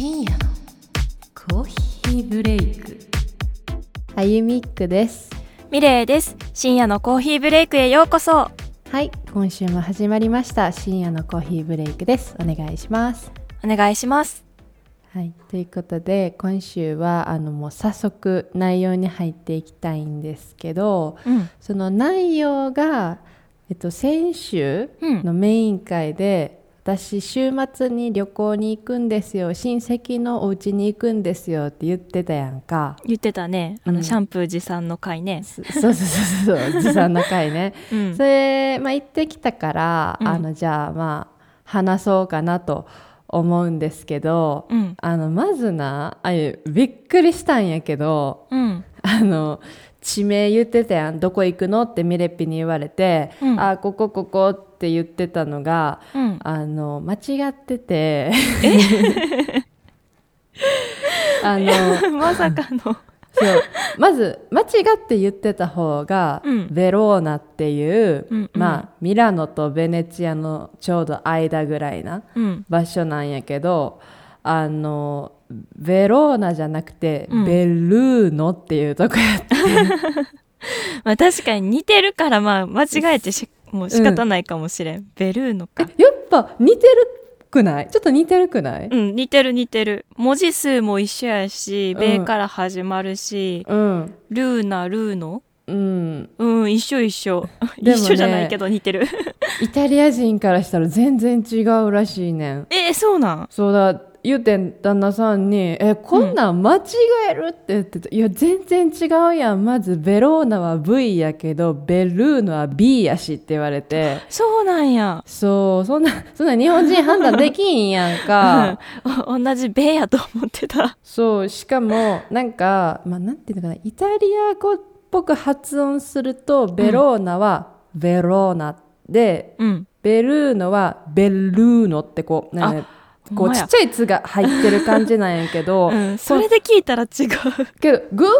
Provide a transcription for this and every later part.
深夜のコーヒーブレイク。あゆみっくです。ミレイです。深夜のコーヒーブレイクへようこそ。はい今週も始まりました。深夜のコーヒーブレイクです。お願いします。お願いします。はいということで今週はあのもう早速内容に入っていきたいんですけどうん。その内容がえっと先週うん。のメイン会で、私週末に旅行に行くんですよ。親戚のお家に行くんですよって言ってたやんか。言ってたね。あうん。のシャンプー持参の回ね。そそうそうそうそう。持参の会ね。うん。それ、まあ、行ってきたから、うん。あのじゃあまあ話そうかなと思うんですけど、うん。あのまずなあゆびっくりしたんやけどうん。あの地名言ってたやん。どこ行くの？ってミレッピに言われて、うんあここここって言ってたのがうん。あの間違ってて。あの まさかの。そう。まず間違って言ってた方が、うん。ベローナっていう、うんうん。まあ、ミラノとベネチアのちょうど間ぐらいなうん。場所なんやけどあのベローナじゃなくて、うん。ベルーノっていうとこやって。まあ確かに似てるからまあ間違えてしもう仕方ないかもしれん、ベルーノか。やっぱ似てるくない？ちょっと似てるくない？うん似てる似てる。文字数も一緒やしうん。米から始まるし、うん。ルーナルーノ？うん。うん一緒一緒、ね一緒じゃないけど似てる。イタリア人からしたら全然違うらしいねん。えー、そうなん？そうだ言うてん旦那さんに「えこんなん間違える?」って言ってた「いや全然違うやん。まずベローナは V やけどベルーノは B やし」って言われて。そうなんや。そうそんなそんな日本人判断できんやんか。お同じ米やと思ってた。そうしかもなんか、まあ、なんていうのかなイタリア語っぽく発音するとベローナはベローナで、うん。ベルーノはベルーノってこうなんかこうちっちゃい「つ」が入ってる感じなんやけど、うん、それで聞いたら違う。けど Google マッ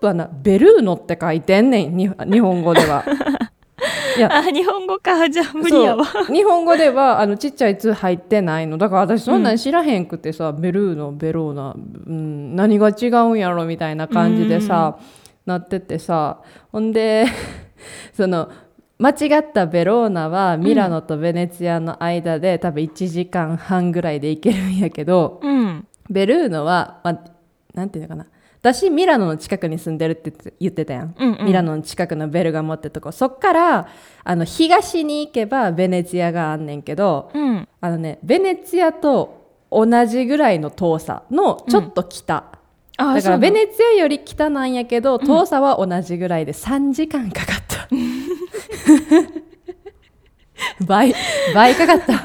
プはなベルーノって書いてんねんに日本語では。いやあ、日本語か。じゃあ無理やわ。日本語ではあのちっちゃい「つ」入ってないのだから私そんなん知らへんくてさ、ベルーノベローナ、うん、何が違うんやろみたいな感じでさ、なっててさほんで その間違ったベローナはミラノとベネツィアの間で、多分1時間半ぐらいで行けるんやけどうん。ベルーノは、まあ、なんていうのかな。私ミラノの近くに住んでるって言ってたやん、うんうん。ミラノの近くのベルガモってとこ。そっからあの東に行けばベネツィアがあんねんけどうん。あのねベネツィアと同じぐらいの遠さのちょっと北、あだからベネネツィアより北なんやけど遠さは同じぐらいで3時間かかった、倍倍かかった。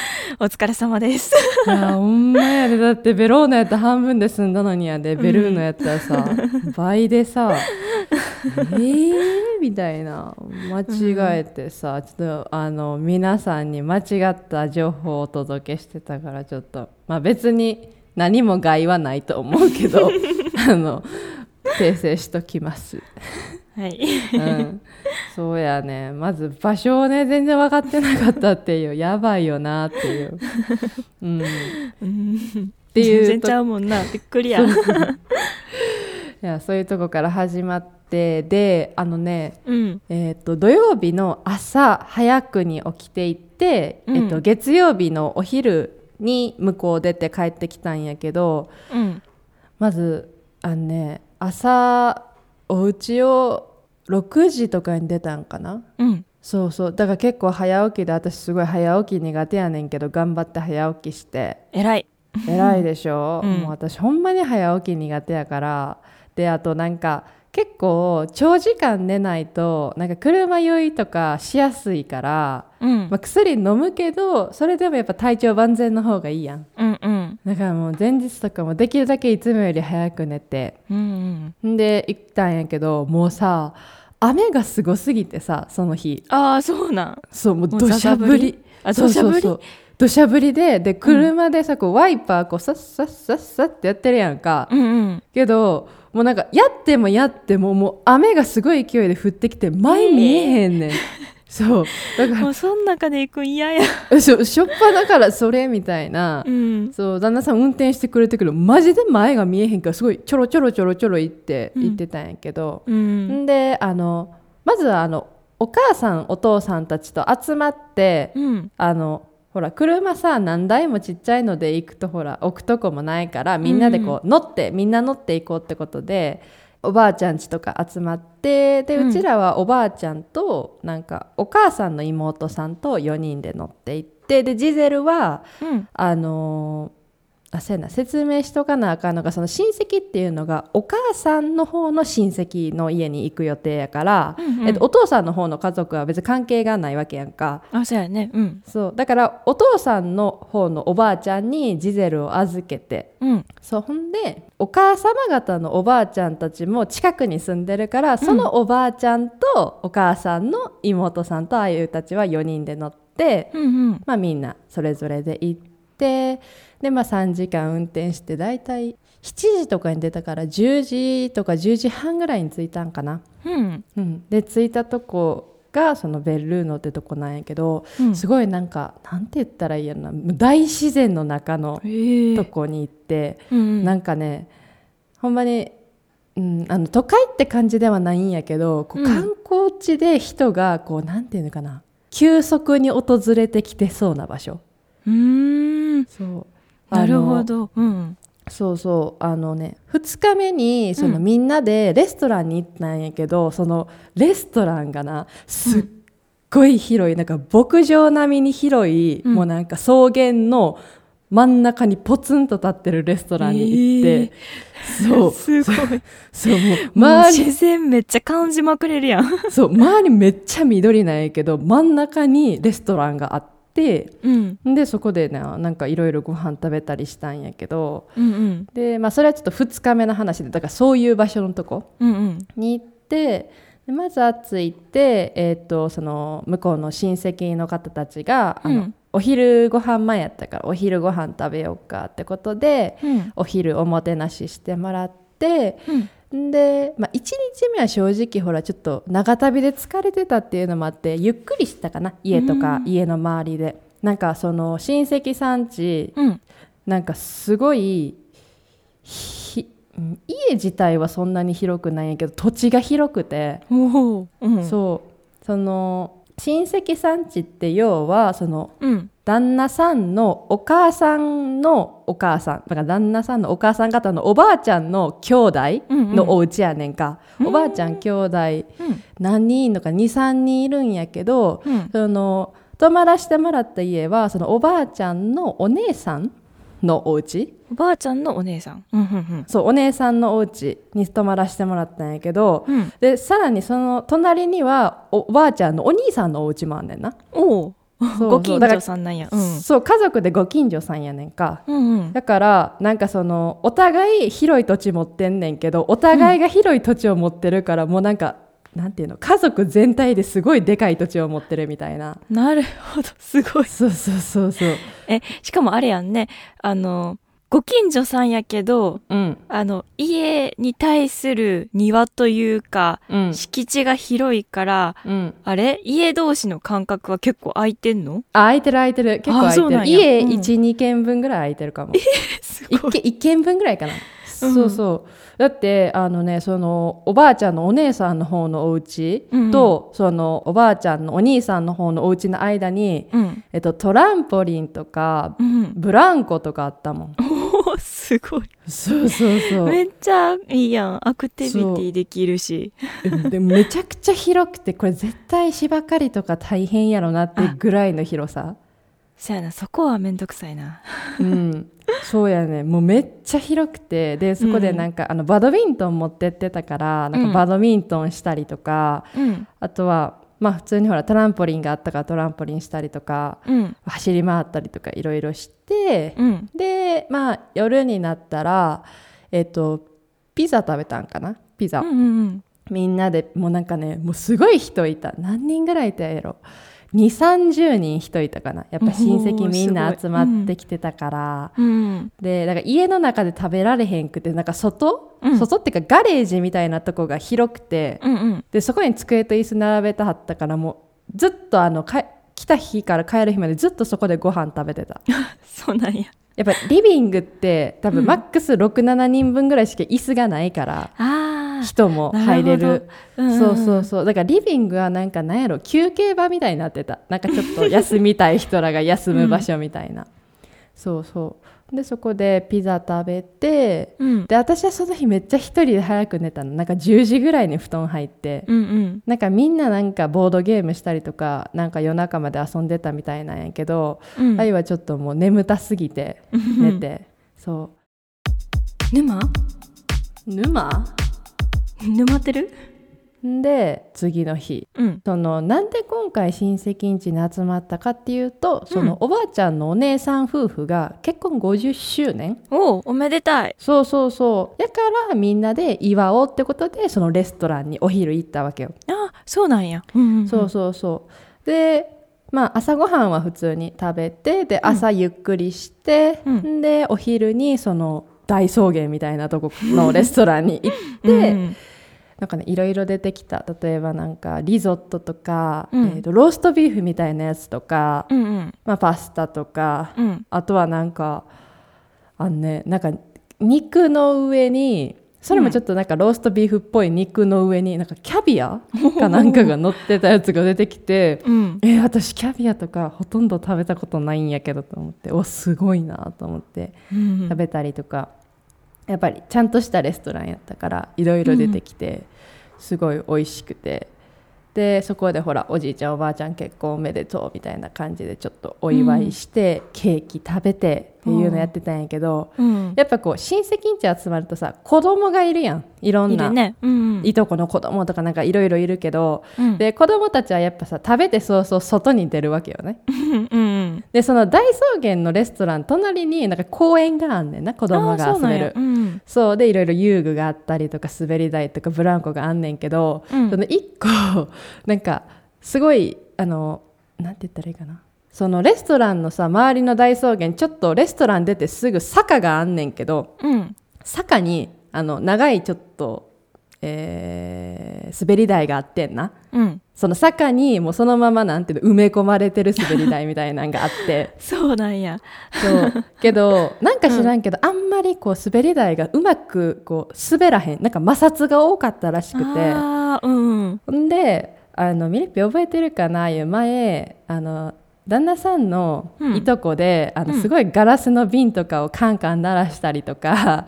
お疲れ様です。いやほんまやで。だってベローナやったら半分で済んだのにやで。ベルーナやったらさ、倍でさ えー、みたいな。間違えてさ、ちょっとあの皆さんに間違った情報をお届けしてたからちょっとまあ別に何も害はないと思うけどあの訂正しときます。はい。うん、そうやねまず場所をね全然分かってなかったっていう やばいよなっていう。うんっていう全然ちゃうもんな。びっくりや。いやそういうとこから始まってであのね、うん。えー、と土曜日の朝早くに起きていって、うんえー、と月曜日のお昼に向こう出て帰ってきたんやけどうん。まずあのね朝お家を6時とかに出たんかな？うん。そうそう。だから結構早起きで私すごい早起き苦手やねんけど頑張って早起きして。偉い。偉いでしょ、うん。もう私ほんまに早起き苦手やから。であとなんか結構長時間寝ないとなんか車酔いとかしやすいから、うんまあ、。薬飲むけどそれでもやっぱ体調万全の方がいいやんうんうん。だからもう前日とかもできるだけいつもより早く寝てうんうん。んで行ったんやけどもうさ雨がすごすぎてさその日ああ、そうなん。そうもう土砂降りあ、そう土砂降り？そうそう土砂降りでで車でさ、こうワイパーこうさっさっさっさってやってるやんか、うんうん。けどもうなんかやってもやってももう雨がすごい勢いで降ってきて前見えへんねん、そう。だか もうそん中で行くん嫌や。らそうしょっぱだからそれみたいな、うん。そう旦那さん運転してくれてくる。マジで前が見えへんからすごいちょろちょろちょろちょろ行って、うん。行ってたんやけど、うん。んであのまずはあのお母さんお父さんたちと集まって、うん。あのほら車さ何台もちっちゃいので行くとほら置くとこもないからみんなでこう乗って、みんな乗っていこうってことでおばあちゃんちとか集まってでうちらはおばあちゃんとなんかお母さんの妹さんと4人で乗って行ってでジゼルはうん。あのーあそうやな。説明しとかなあかんのがその親戚っていうのがお母さんの方の親戚の家に行く予定やから、うんうん。えっと、お父さんの方の家族は別に関係がないわけやんか。あそうやね。うん。そう。だからお父さんの方のおばあちゃんにジゼルを預けて。うん。そう。ほんでお母様方のおばあちゃんたちも近くに住んでるからそのおばあちゃんとお母さんの妹さんとあゆたちは4人で乗って、うんうん。まあ、みんなそれぞれで行ってで、まあ、3時間運転してだいたい7時とかに出たから10時とか10時半ぐらいに着いたんかな。うん。うん、で着いたとこがそのベルルーノってとこなんやけど、うん。すごいなんかなんて言ったらいいやろな。大自然の中のとこに行って、うんなんかねほんまに、うん、あの都会って感じではないんやけどこううん。観光地で人がこうなんていうのかな。急速に訪れてきてそうな場所。うーん。そう。なるほど。うん。そうそう。あのね2日目にその、うん。みんなでレストランに行ったんやけどそのレストランがなすっごい広いなんか牧場並みに広い、うん。もうなんか草原の真ん中にポツンと立ってるレストランに行って、そう。すごい。そうもう周周り自然めっちゃ感じまくれるやん。そう周りめっちゃ緑なんやけど真ん中にレストランがあってうん。でそこでななんかいろいろご飯食べたりしたんやけどうんうん。で、まあ、それはちょっと2日目の話でだからそういう場所のとこうんうん。に行ってでまずは着いて、えー、とその向こうの親戚の方たちが、あのうん。お昼ご飯前やったからお昼ご飯食べようかってことでうん。お昼おもてなししてもらってうんで、まあ、1日目は正直ほらちょっと長旅で疲れてたっていうのもあってゆっくりしたかな家とかうん。家の周りで。なんかその親戚さんちうん。なんかすごい家自体はそんなに広くないんやけど土地が広くて、うん。そう。その親戚さんちって要はそのうん旦那さんのお母さんのお母さん。だから旦那さんのお母さん方のおばあちゃんの兄弟のお家やねんか、うん。おばあちゃん兄弟。うん。何人いんのか23人いるんやけど、うん。その泊まらせてもらった家はそのおばあちゃんのお姉さんのお家。おばあちゃんのお姉さん。うんうんそうお姉さんのお家に泊まらせてもらったんやけど、うん。でさらにその隣にはおおばあちゃんのお兄さんのお家もあんねんな。おご近所さんなんや。うん。そう家族でご近所さんやねんか。うんうん。だからなんかそのお互い広い土地持ってんねんけどお互いが広い土地を持ってるから、もうなんかなんていうの家族全体ですごいでかい土地を持ってるみたいな。なるほど。すごい。そうそうそうそう。えしかもあれやんね。あのご近所さんやけどうん。あの家に対する庭というかうん。敷地が広いからうん。あれ？家同士の間隔は結構空いてんの？あ空いてる空いてる。結構空いてる。家うん。12軒分ぐらい空いてるかも。す一軒一軒分ぐらいかな、うん。そうそう。だってあのねそのおばあちゃんのお姉さんの方のお家と、そのおばあちゃんのお兄さんの方のお家の間に、うん。えっと、トランポリンとかうん。ブランコとかあったもんすごい。そうそうそう。めっちゃいいやん。アクティビティできるし。でめちゃくちゃ広くてこれ絶対芝刈りとか大変やろなってぐらいの広さ。そやな。そこはめんどくさいな。うん、そうやね。もうめっちゃ広くてでそこでなんか、あのバドミントン持ってってたからなんうん。かバドミントンしたりとか、うん。あとはまあ普通にほらトランポリンがあったからトランポリンしたりとかうん。走り回ったりとかいろいろして、うん。でまあ夜になったらえっ、とピザ食べたんかな？ピザ、うんうん。みんなでもうなんかねもうすごい人いた。何人ぐらいいたやろ？2 3 0人人いたかな。やっぱ親戚みんな集まってきてたから、うん。でだから家の中で食べられへんくてなんか外、うん。外っていうかガレージみたいなとこが広くて、うんうん。でそこに机と椅子並べてはったからもずっとあのか来た日から帰る日までずっとそこでご飯食べてた。そうなんや。やっぱりリビングって多分うん。マックス67人分ぐらいしか椅子がないから、あ人も入れる。あ、んんん。そうそうそう。だからリビングはなんかなんやろ。休憩場みたいになってた。なんかちょっと休みたい人らが休む場所みたいな、そうそう。でそこでピザ食べてうん。で私はその日めっちゃ一人で早く寝たの。なんか10時ぐらいに布団入って、うんうん。なんかみんななんかボードゲームしたりとかなんか夜中まで遊んでたみたいなんやけど、うん。愛はちょっともう眠たすぎて寝て、そ沼う。沼？沼？ってる？んで次の日。うん。そのなんで今回親戚ん家に集まったかっていうとそのおばあちゃんのお姉さん夫婦が結婚50周年？おうおめでたい。そうそうそう。やからみんなで祝おうってことでそのレストランにお昼行ったわけよ、あそうなんや、うんうんうん。そうそうそう。でまあ朝ごはんは普通に食べてで朝ゆっくりして、うん。でお昼にその大草原みたいなとこのレストランに行って、うん。なんかねいろいろ出てきた。例えばなんかリゾットとか、うん。えーとローストビーフみたいなやつとか、うんうん。まあ、パスタとかうん。あとはなんかあのねなんか肉の上にそれもちょっとなんかローストビーフっぽい肉の上になんかキャビアかなんかが乗ってたやつが出てきてうん。えー私キャビアとかほとんど食べたことないんやけどと思っておすごいなと思ってうん食べたりとか、やっぱりちゃんとしたレストランやったからいろいろ出てきて、すごい美味しくて。でそこでほらおじいちゃんおばあちゃん結婚おめでとうみたいな感じでちょっとお祝いして、ケーキ食べてっていうのやってたんやけど、うん。やっぱこう親戚ん家集まるとさ子供がいるやん。いろんな、いるね。うんいとこの子供とかなんかいろいろいるけど、うん。で子供たちはやっぱさ食べてそうそう外に出るわけよね。うんうんでその大草原のレストラン隣になんか公園があんねんな子供が遊べる。そううん。そうでいろいろ遊具があったりとか滑り台とかブランコがあんねんけど、うん。その一個なんかすごいあのなんて言ったらいいかなそのレストランのさ周りの大草原ちょっとレストラン出てすぐ坂があんねんけどうん。坂にあの長いちょっと、えー滑り台があってんな。うん。その坂にもうそのままなんていうの埋め込まれてる滑り台みたいなのがあって。そうなんや。そう。けど なんか知らんけど、あんまりこう滑り台がうまくこう滑らへんなんか摩擦が多かったらしくて。あーうん。ほんであのミリピ覚えてるかないう前あの旦那さんのいとこで、あのうん。すごいガラスの瓶とかをカンカン鳴らしたりとか、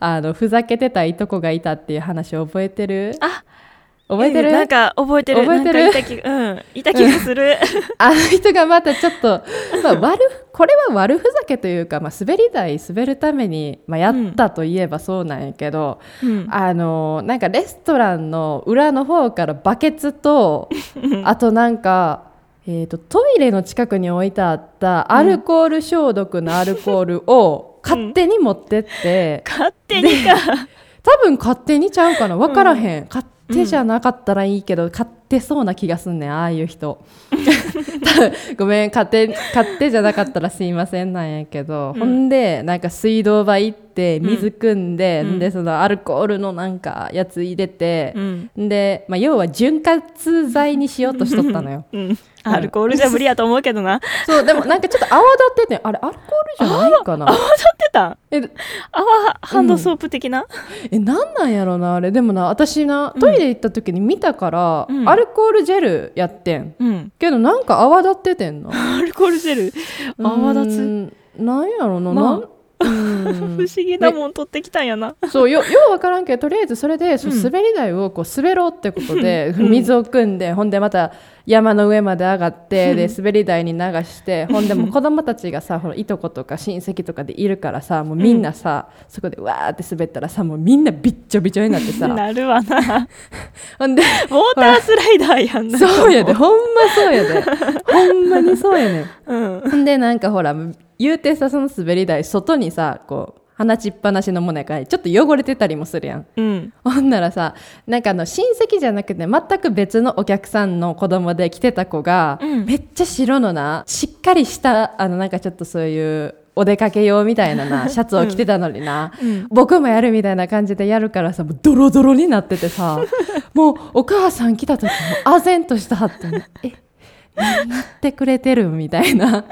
あのふざけてたいとこがいたっていう話覚えてる？あ。覚えてる、なんか覚えてる。覚えてる？いた気うん。いた気がする。あの人がまたちょっと、まあ、悪これは悪ふざけというか、まあ、滑り台滑るために、まあ、やったといえばそうなんやけど、うん。あのなんかレストランの裏の方からバケツと あとなんか、えー、とトイレの近くに置いてあったアルコール消毒のアルコールを勝手に持ってって、勝手にか。多分勝手にちゃうかな。分からへん、勝手じゃなかったらいいけど、勝手そうな気がすんねんああいう人。ごめん勝手勝手じゃなかったらすいませんなんやけど、ほんでなんか水道場行って水汲んで、うん。でそのアルコールのなんかやつ入れてう、ん。で、まあ、要は潤滑剤にしようとしとったのよ。うん。アルコールじゃ無理やと思うけどな。そうでもなんかちょっと泡立っててあれアルコールじゃないかな？泡立ってた？え泡ハンドソープ的な、えなんなんやろなあれ。でもな私なトイレ行った時に見たから、うんアルコールジェルやってん。うん、けどなんか泡立っててんの。アルコールジェル？泡立つ？つなんやろな、まあ 不思議なもん取ってきたんやな、そうよようわからんけどとりあえずそれでそううん。滑り台をこう滑ろうってことで、うん。水を汲んでほんでまた山の上まで上がって で滑り台に流してほんでもう 子供たちがさほらいとことか親戚とかでいるからさもうみんなさ、そこでわーって滑ったらさもうみんなびっちょびちょになってさ。なるわな。ほんでウォータースライダーやんな。そうやでほんまそうやで。ほんまにそうやねん。うん。ほんでなんかほら言うてさその滑り台外にさこう放ちっぱなしのものやからちょっと汚れてたりもするやん。うん。ほんならさなんかあの親戚じゃなくて全く別のお客さんの子供で来てた子が、うん。めっちゃ白のなしっかりしたあのなんかちょっとそういうお出かけ用みたいなな シャツを着てたのにな、うん。僕もやるみたいな感じでやるからさもうドロドロになっててさ もうお母さん来た時も唖然としたはってえ何言ってくれてるみたいな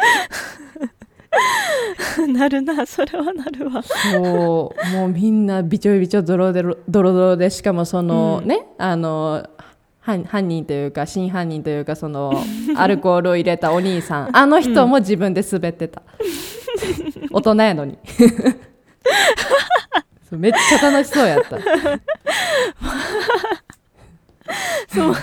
なるなそれはなるわ。そうもうみんなびちょびちょドロドロドロドロでしかもその、うん。ねあの犯犯人というか真犯人というかその アルコールを入れたお兄さん。あの人も自分で滑ってた、大人やのに。めっちゃ楽しそうやった。そう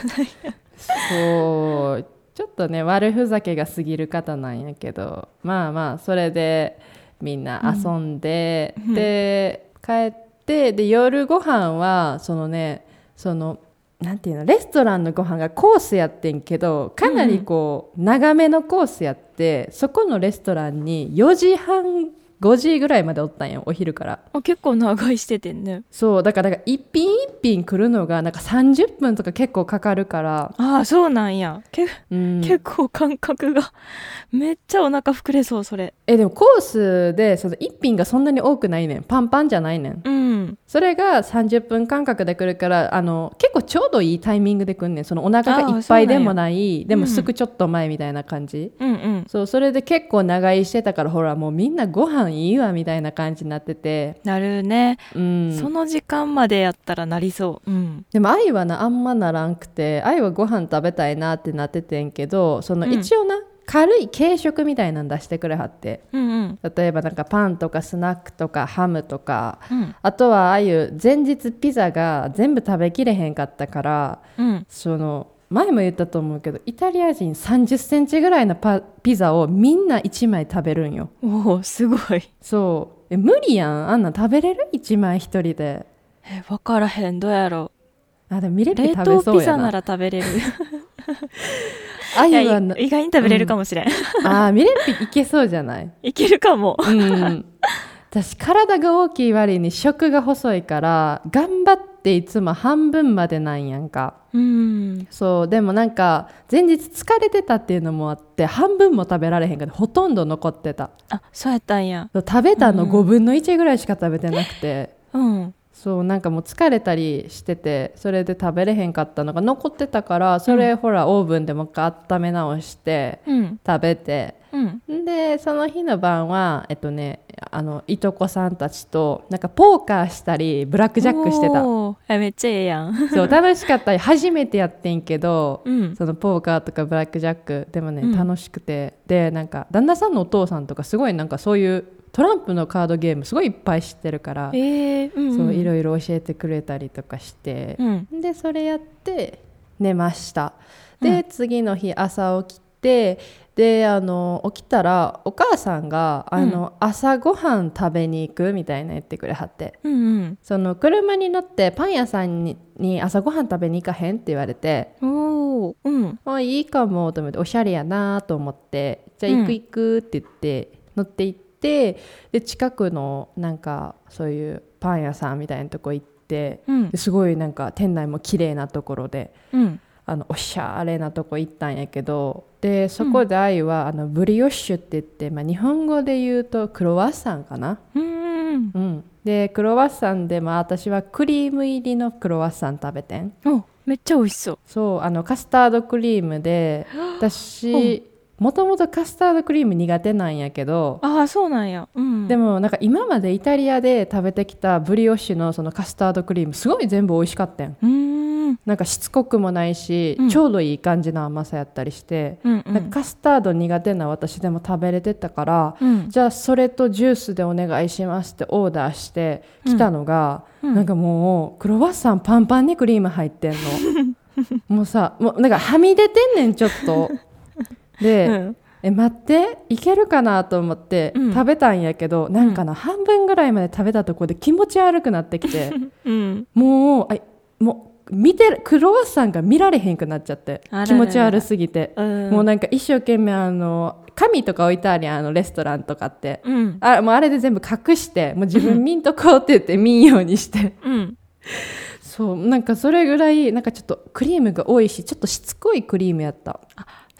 そうちょっとね悪ふざけが過ぎる方なんやけどまあまあそれでみんな遊んで、うん。で帰ってで夜ご飯はそのねそのなんていうのレストランのご飯がコースやってんけどかなりこう、長めのコースやってそこのレストランに4時半5時ぐらいまでおったんやお昼から。あ結構長いしててんね。そうだからだから一品一品来るのがなんか30分とか結構かかるから、ああそうなんや。け、うん、結構感覚がめっちゃお腹膨れそうそれ。えでもコースでその一品がそんなに多くないねん。パンパンじゃないねん。うん。それが30分間隔で来るからあの結構ちょうどいいタイミングで来んねん。そのお腹がいっぱいでもない。でもすぐちょっと前みたいな感じ、うんうん。そうそれで結構長居してたからほらもうみんなご飯いいわみたいな感じになっててなるね、うんその時間までやったらなりそううんでも愛はなあんまならんくて愛はご飯食べたいなってなっててんけどその一応な、軽い軽食みたいなの出してくれはってうんうん例えばなんかパンとかスナックとかハムとかうんあとはああいう前日ピザが全部食べきれへんかったからうんその前も言ったと思うけどイタリア人3 0センチぐらいのパピザをみんな1枚食べるんよ。おおすごい。そう。え無理やん。あんなん食べれる？1枚1人で。え分からへん。どうやろあでもミレッピ冷食べ凍ピザな。そうやなら食べれる。あゆはな意外に食べれるかもしれん、あーミレッピいけそうじゃない？いけるかも。うん。私体が大きい割に食が細いから頑張っていつも半分までなんやんか。うん。そうでもなんか前日疲れてたっていうのもあって半分も食べられへんからほとんど残ってた。あそうやったんや。食べたのうん。5分の1ぐらいしか食べてなくて、うん。そうなんかもう疲れたりしててそれで食べれへんかったのが残ってたからそれほらオーブンでもう一回温め直してうん。食べてうん。でその日の晩はえっとねあのいとこさんたちとなんかポーカーしたりブラックジャックしてた。めっちゃええやん。そう楽しかった。り初めてやってんけどうん。そのポーカーとかブラックジャックでもね、うん。楽しくて。でなんか旦那さんのお父さんとかすごいなんかそういうトランプのカードゲームすごいいっぱい知ってるから、えー、うん、うん、そういろいろ教えてくれたりとかして、うん。でそれやって寝ました。で、うん。次の日朝起きてであの起きたらお母さんがあの、朝ごはん食べに行くみたいな言ってくれはって。うんうん。その車に乗ってパン屋さんにに朝ごはん食べに行かへんって言われておおうん。あいいかもと思っておしゃれやなと思ってじゃあ行く行くって言って乗って行ってで近くのなんかそういうパン屋さんみたいなとこ行ってうん。ですごいなんか店内も綺麗なところでうんあのおしゃれなとこ行ったんやけどでそこで愛は、あのブリオッシュって言って、まあ、日本語で言うとクロワッサンかな、うんうん、でクロワッサンで、まあ、私はクリーム入りのクロワッサン食べてん。おめっちゃ美味しそう。そうあのカスタードクリームで 私もともとカスタードクリーム苦手なんやけどああそうなんや。うん。でもなんか今までイタリアで食べてきたブリオッシュのそのカスタードクリームすごい全部美味しかったん。うーん。なんかしつこくもないし、うん。ちょうどいい感じの甘さやったりして、うんうなんかカスタード苦手な私でも食べれてたから、うん。じゃあそれとジュースでお願いしますってオーダーして来たのが、うん。なんかもうクロワッサンパンパンにクリーム入ってんの。もうさもうなんかはみ出てんねんちょっとで、うん。え待っていけるかなと思ってうん。食べたんやけど、なんかな半分ぐらいまで食べたところで気持ち悪くなってきて うん。もうあもう見てるクロワッサンが見られへんくなっちゃって気持ち悪すぎて、うん。もうなんか一生懸命あの紙とか置いてあるやんあのレストランとかって、うん。あもうあれで全部隠してもう自分見んとこうって言って見んようにして。うん。そうなんかそれぐらいなんかちょっとクリームが多いしちょっとしつこいクリームやった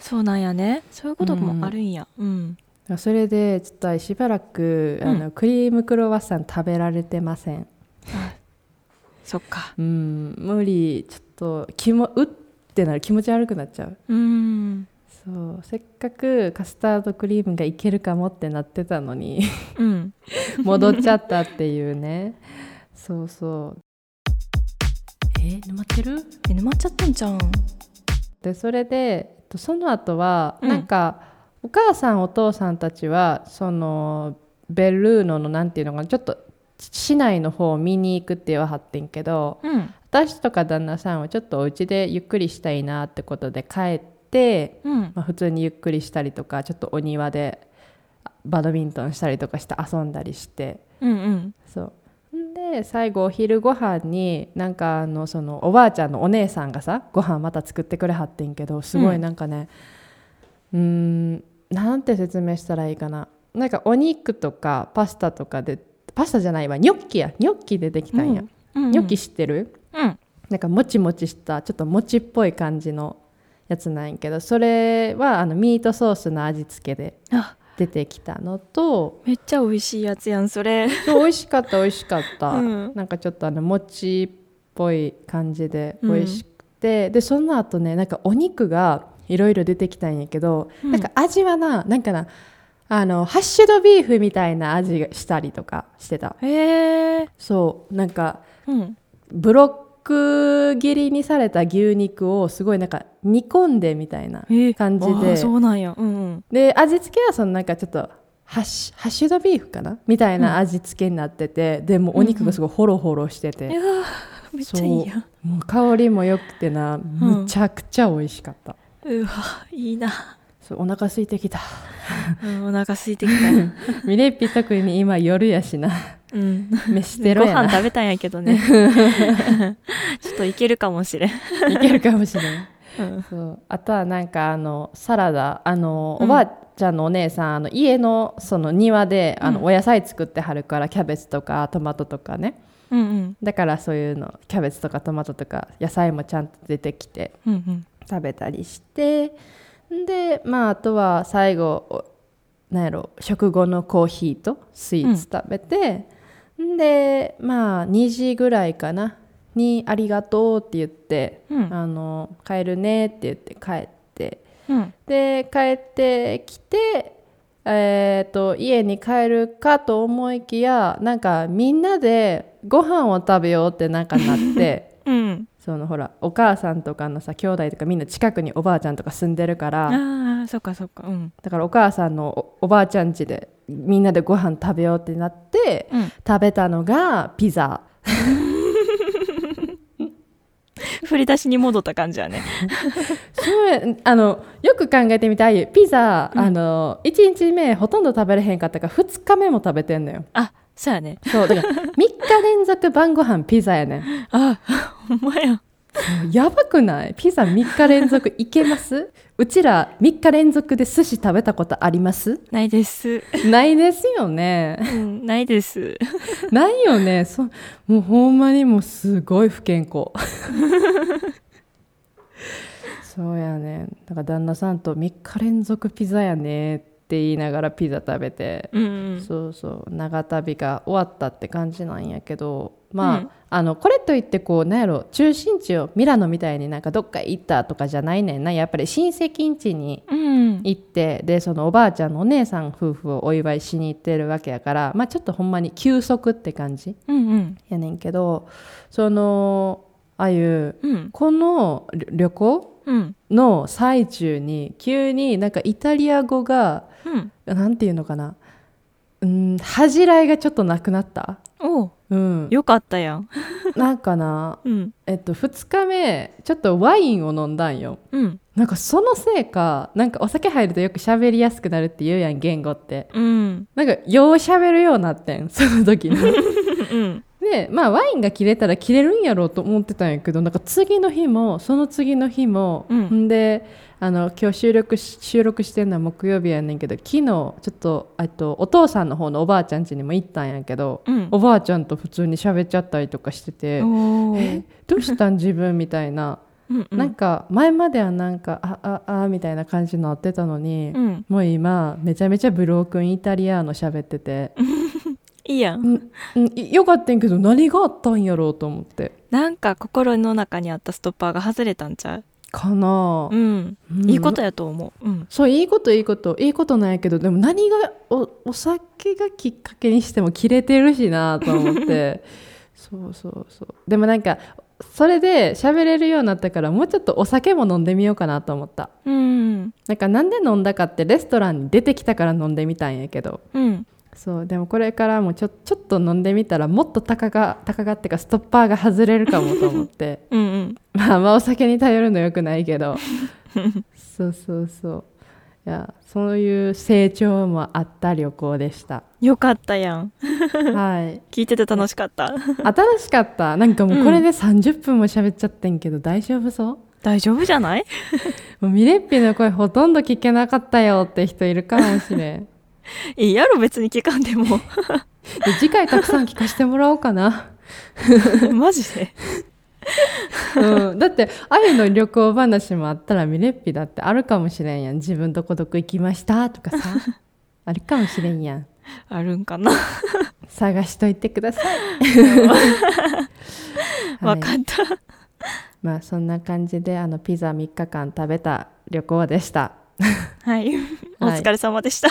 そうなんやね。そういうこともあるんや。うん。それでちょっとしばらく、うん。あのクリームクロワッサン食べられてません。そっか。うん。無理ちょっと気もうってなる気持ち悪くなっちゃう。うん。そう。せっかくカスタードクリームがいけるかもってなってたのに。うん。戻っちゃったっていうね。そうそう。え沼ってる？え沼っちゃったんじゃんでそれでえっとその後はうん。なんか、お母さんお父さんたちはそのベルーノのなんていうのかなちょっと市内の方を見に行くって言わはってんけどうん。私とか旦那さんはちょっとお家でゆっくりしたいなってことで帰って、うん。まあ、普通にゆっくりしたりとかちょっとお庭でバドミントンしたりとかして遊んだりしてうんうん。そう。んで最後お昼ご飯になんかあのそのおばあちゃんのお姉さんがさご飯また作ってくれはってんけどすごいなんかねうーんなんて説明したらいいかな。なんかお肉とかパスタとかでパスタじゃないわニョッキやニョッキでできたんや、うん。ニョッキ知ってる、うん。なんかもちもちしたちょっと餅っぽい感じのやつなんやけどそれはあのミートソースの味付けで。あ出てきたのとめっちゃ美味しいやつやんそれ。そう美味しかった美味しかった、うん。なんかちょっとあの餅っぽい感じで美味しくて、でその後ねなんかお肉がいろいろ出てきたんやけど、うん。なんか味はななんかなあのハッシュドビーフみたいな味がしたりとかしてた。へえそうなんかうん。ブロック切りにされた牛肉をすごいなんか煮込んでみたいなえ。ー感じで。あーそうなんや。うんうん。で味付けはそのなんかちょっとハッシュハッシュドビーフかな？みたいな味付けになってて、でもお肉がすごいホロホロしてて、いやーめっちゃいいやん。もう香りも良くてなむちゃくちゃ美味しかった、うわいいな、そうお腹空いてきた。うん、お腹空いてきた。ミレッピ特に今夜やしなうん。飯テごロやな。飯食べたんやけどね。ちょっといけるかもしれん、いけるかもしれん。うん、そう。あとはなんかあのサラダ。あの、うん。おばあちゃんのお姉さんあの家のその庭であの、うん。お野菜作ってはるからキャベツとかトマトとかね。うんうん。だからそういうのキャベツとかトマトとか野菜もちゃんと出てきてうんうん。食べたりして。でまああとは最後おなんやろ食後のコーヒーとスイーツ食べて、ん、でまあ2時ぐらいかな。に「ありがとう」って言って「うん。あの帰るね」って言って帰って。うん。で帰ってきてえー、と家に帰るかと思いきやなんかみんなでご飯を食べようってなんかなって うん。そのほらお母さんとかのさ兄弟とかみんな近くにおばあちゃんとか住んでるからああそっかそっか。うん。だからお母さんのおおばあちゃん家でみんなでご飯食べようってなってうん。食べたのがピザ。振り出しに戻った感じやね。そうやあのよく考えてみたい。ピザ、あの1日目ほとんど食べれへんかったから2日目も食べてんのよ。あそうやね。そうだから3日連続晩ご飯ピザやねん。あほんまや やばくない？ピザ3日連続いけます？うちら3日連続で寿司食べたことあります？ないです、ないですよね。うん、ないです。ないよね。そもうほんまにもうすごい不健康。そうやね。だから旦那さんと3日連続ピザやねって言いながらピザ食べて、うんうん。そうそう。長旅が終わったって感じなんやけど。まあ,、うんあのこれといってこうなんやろ中心地をミラノみたいになんかどっか行ったとかじゃないねんな。やっぱり親戚ん家にうん。行ってでそのおばあちゃんのお姉さん夫婦をお祝いしに行ってるわけやからまあちょっとほんまに休息って感じうんうん。やねんけどそのああいううん。この旅旅行うん。の最中に急になんかイタリア語がうん。なんていうのかな。うん恥じらいがちょっとなくなった。おううん。よかったやん。なんかなうん。えっと2日目ちょっとワインを飲んだんよ。うん。なんかそのせいかなんかお酒入るとよく喋りやすくなるって言うやん言語って。うん。なんかよう喋るようになってんその時に。うんでまあワインが切れたら切れるんやろうと思ってたんやけどなんか次の日もその次の日も、うん。んであの今日収録し収録してるのは木曜日やねんけど昨日ちょっとあとお父さんの方のおばあちゃん家にも行ったんやけど、うん。おばあちゃんと普通に喋っちゃったりとかしてて、おえどうしたん自分みたいな、うんうん。なんか前まではなんかあああみたいな感じになってたのに、うん。もう今めちゃめちゃブロークンイタリアーノ喋ってて、いいやん。うんうん、よかったんけど何があったんやろうと思って。なんか心の中にあったストッパーが外れたんちゃう？かな、うん、うんいいことやと思う、うん、そういいこといいこと。いいことなんやけどでも何がおお酒がきっかけにしても切れてるしなと思って。そうそうそう。でもなんかそれで喋れるようになったからもうちょっとお酒も飲んでみようかなと思った。うん。なんかなんで飲んだかってレストランに出てきたから飲んでみたんやけど。うんそうでもこれからもちょちょっと飲んでみたらもっと高が高がってかストッパーが外れるかもと思って。うんうん。まあまあお酒に頼るのよくないけど。そうそうそう。いやそういう成長もあった旅行でした。よかったやん。はい。聞いてて楽しかった。新しかった。なんかもうこれで30分も喋っちゃってんけど大丈夫そう？大丈夫じゃない？もうミレッピの声ほとんど聞けなかったよって人いるかもしれんいいやろ別に聞かんでも。で次回たくさん聞かせてもらおうかな、マジで？うん、だってあゆの旅行話もあったらミレッピだってあるかもしれんやん。自分とこどこ行きましたとかさ。あるかもしれんやん。あるんかな。探しといてください。わかはい。った、まあそんな感じであのピザ3日間食べた旅行でした。はい、お疲れ様でした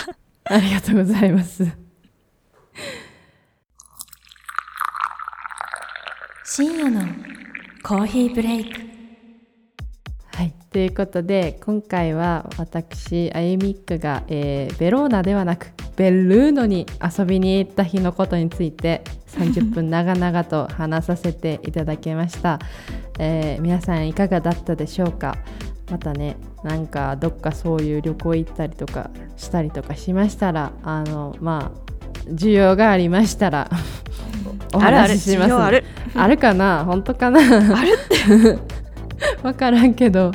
ありがとうございます。深夜のコーヒーブレイク。はい、ということで今回は私あゆみっくが、えーベローナではなくベルーノに遊びに行った日のことについて30分長々と話させていただきました、えー皆さんいかがだったでしょうか？またねなんかどっかそういう旅行行ったりとかしたりとかしましたらあのまあ需要がありましたら お話しします。ある。あるかな？本当かな？ある分からんけど。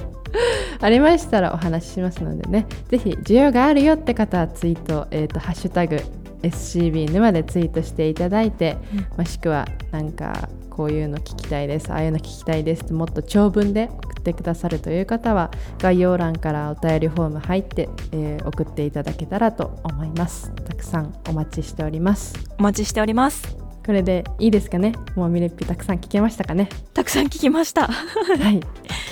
ありましたらお話ししますのでね。ぜひ需要があるよって方はツイート、えー、とハッシュタグ SCB 沼でツイートしていただいて、もしくはなんかこういうの聞きたいですああいうの聞きたいですってもっと長文で送ってくださるという方は概要欄からお便りフォーム入って、えー送っていただけたらと思います。たくさんお待ちしております。お待ちしております。これでいいですかね？もうレシピたくさん聞けましたかね？たくさん聞きました。ははい。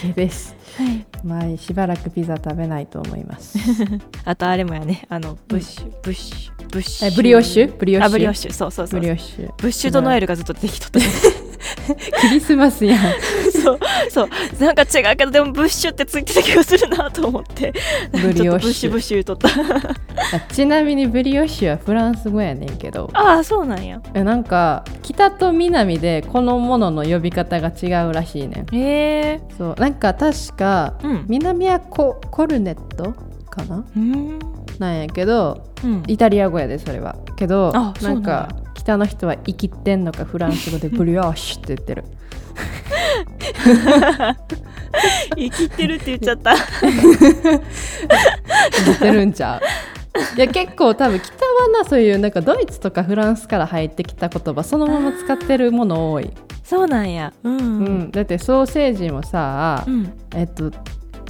OK です。い。まあしばらくピザ食べないと思います。あとあれもやね。あのブッシュ、ブッシュブッシュ。えブリオッシュ？ブリオッシュ？あブリオッシュ。そうそうそうブリオッシュ。ブッシュドノエルがずっと出てきとった クリスマスやん。そうそう。なんか違うけどでもブッシュってついてた気がするなと思って。ブリオッシュ。ブッシュブッシュとった。あちなみにブリオッシュはフランス語やねんけど。ああそうなんや。えなんか北と南でこのものの呼び方が違うらしいねん。へえ。そうなんか確か、うん。南はココルネットかな？うん。なんやけどうん。イタリア語やでそれは。けどなんかや北の人は生きってんのかフランス語でブリオッシュって言ってる。生きてるって言っちゃった。似てるんちゃ。ういや結構多分北はなそういうなんかドイツとかフランスから入ってきた言葉そのまま使ってるもの多い、そうなんや。うん。ううんん、だってソーセージもさ、うん。えっと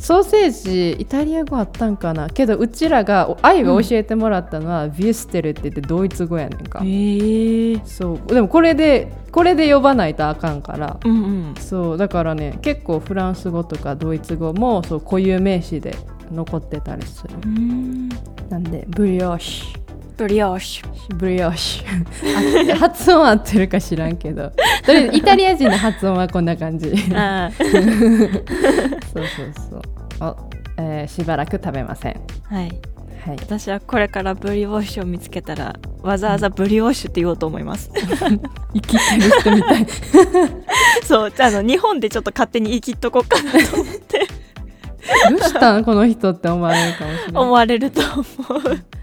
ソーセージイタリア語あったんかな？けどうちらがあゆが教えてもらったのは、ビュステルって言ってドイツ語やねんか、へえ。そう。でもこれでこれで呼ばないとあかんから。うんうんそう。だからね結構フランス語とかドイツ語もそう固有名詞で残ってたりする。うん。なんでブリオッシュ。ブリオッシュ。ブリオッシュ。あ発音合ってるか知らんけど。とりあえずイタリア人の発音はこんな感じ。そうそうそう。お、えーしばらく食べません。はい。はい。私はこれからブリオッシュを見つけたらわざわざブリオッシュって言おうと思います。生きてる人みたい。そうあの日本でちょっと勝手に言い切っとこうかなと思ってどうしたんこの人って思われるかもしれない。思われると思う。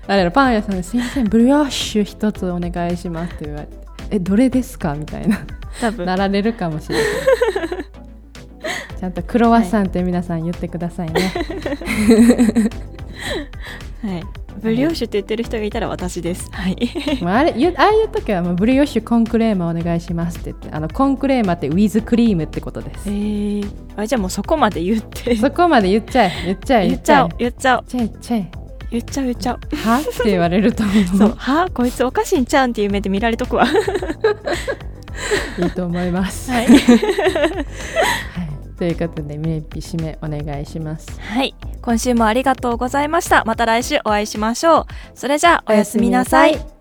あれだパン屋さんに「すいませんブリオッシュ一つお願いします」って言われて「えどれですか?」みたいな。多分。なられるかもしれない。ちゃんとクロワッサンって皆さん言ってくださいね、はいブリオッシュって言ってる人がいたら私です。はい。まあ、あれああいう時はもうブリオッシュコンクレーマお願いしますって言ってあのコンクレーマってウィズクリームってことです。えー、あじゃあもうそこまで言って。そこまで言っちゃえ言っちゃえ言っちゃおう言っちゃおう言っちゃえ言っちゃう言っちゃう言っちゃえは？って言われると思う。そうは？あこいつおかしいんちゃうんっていう目で見られとくわ。いいと思います、はい。はい、ということでメイピ締めお願いします。はい。今週もありがとうございました。また来週お会いしましょう。それじゃあおやすみなさい。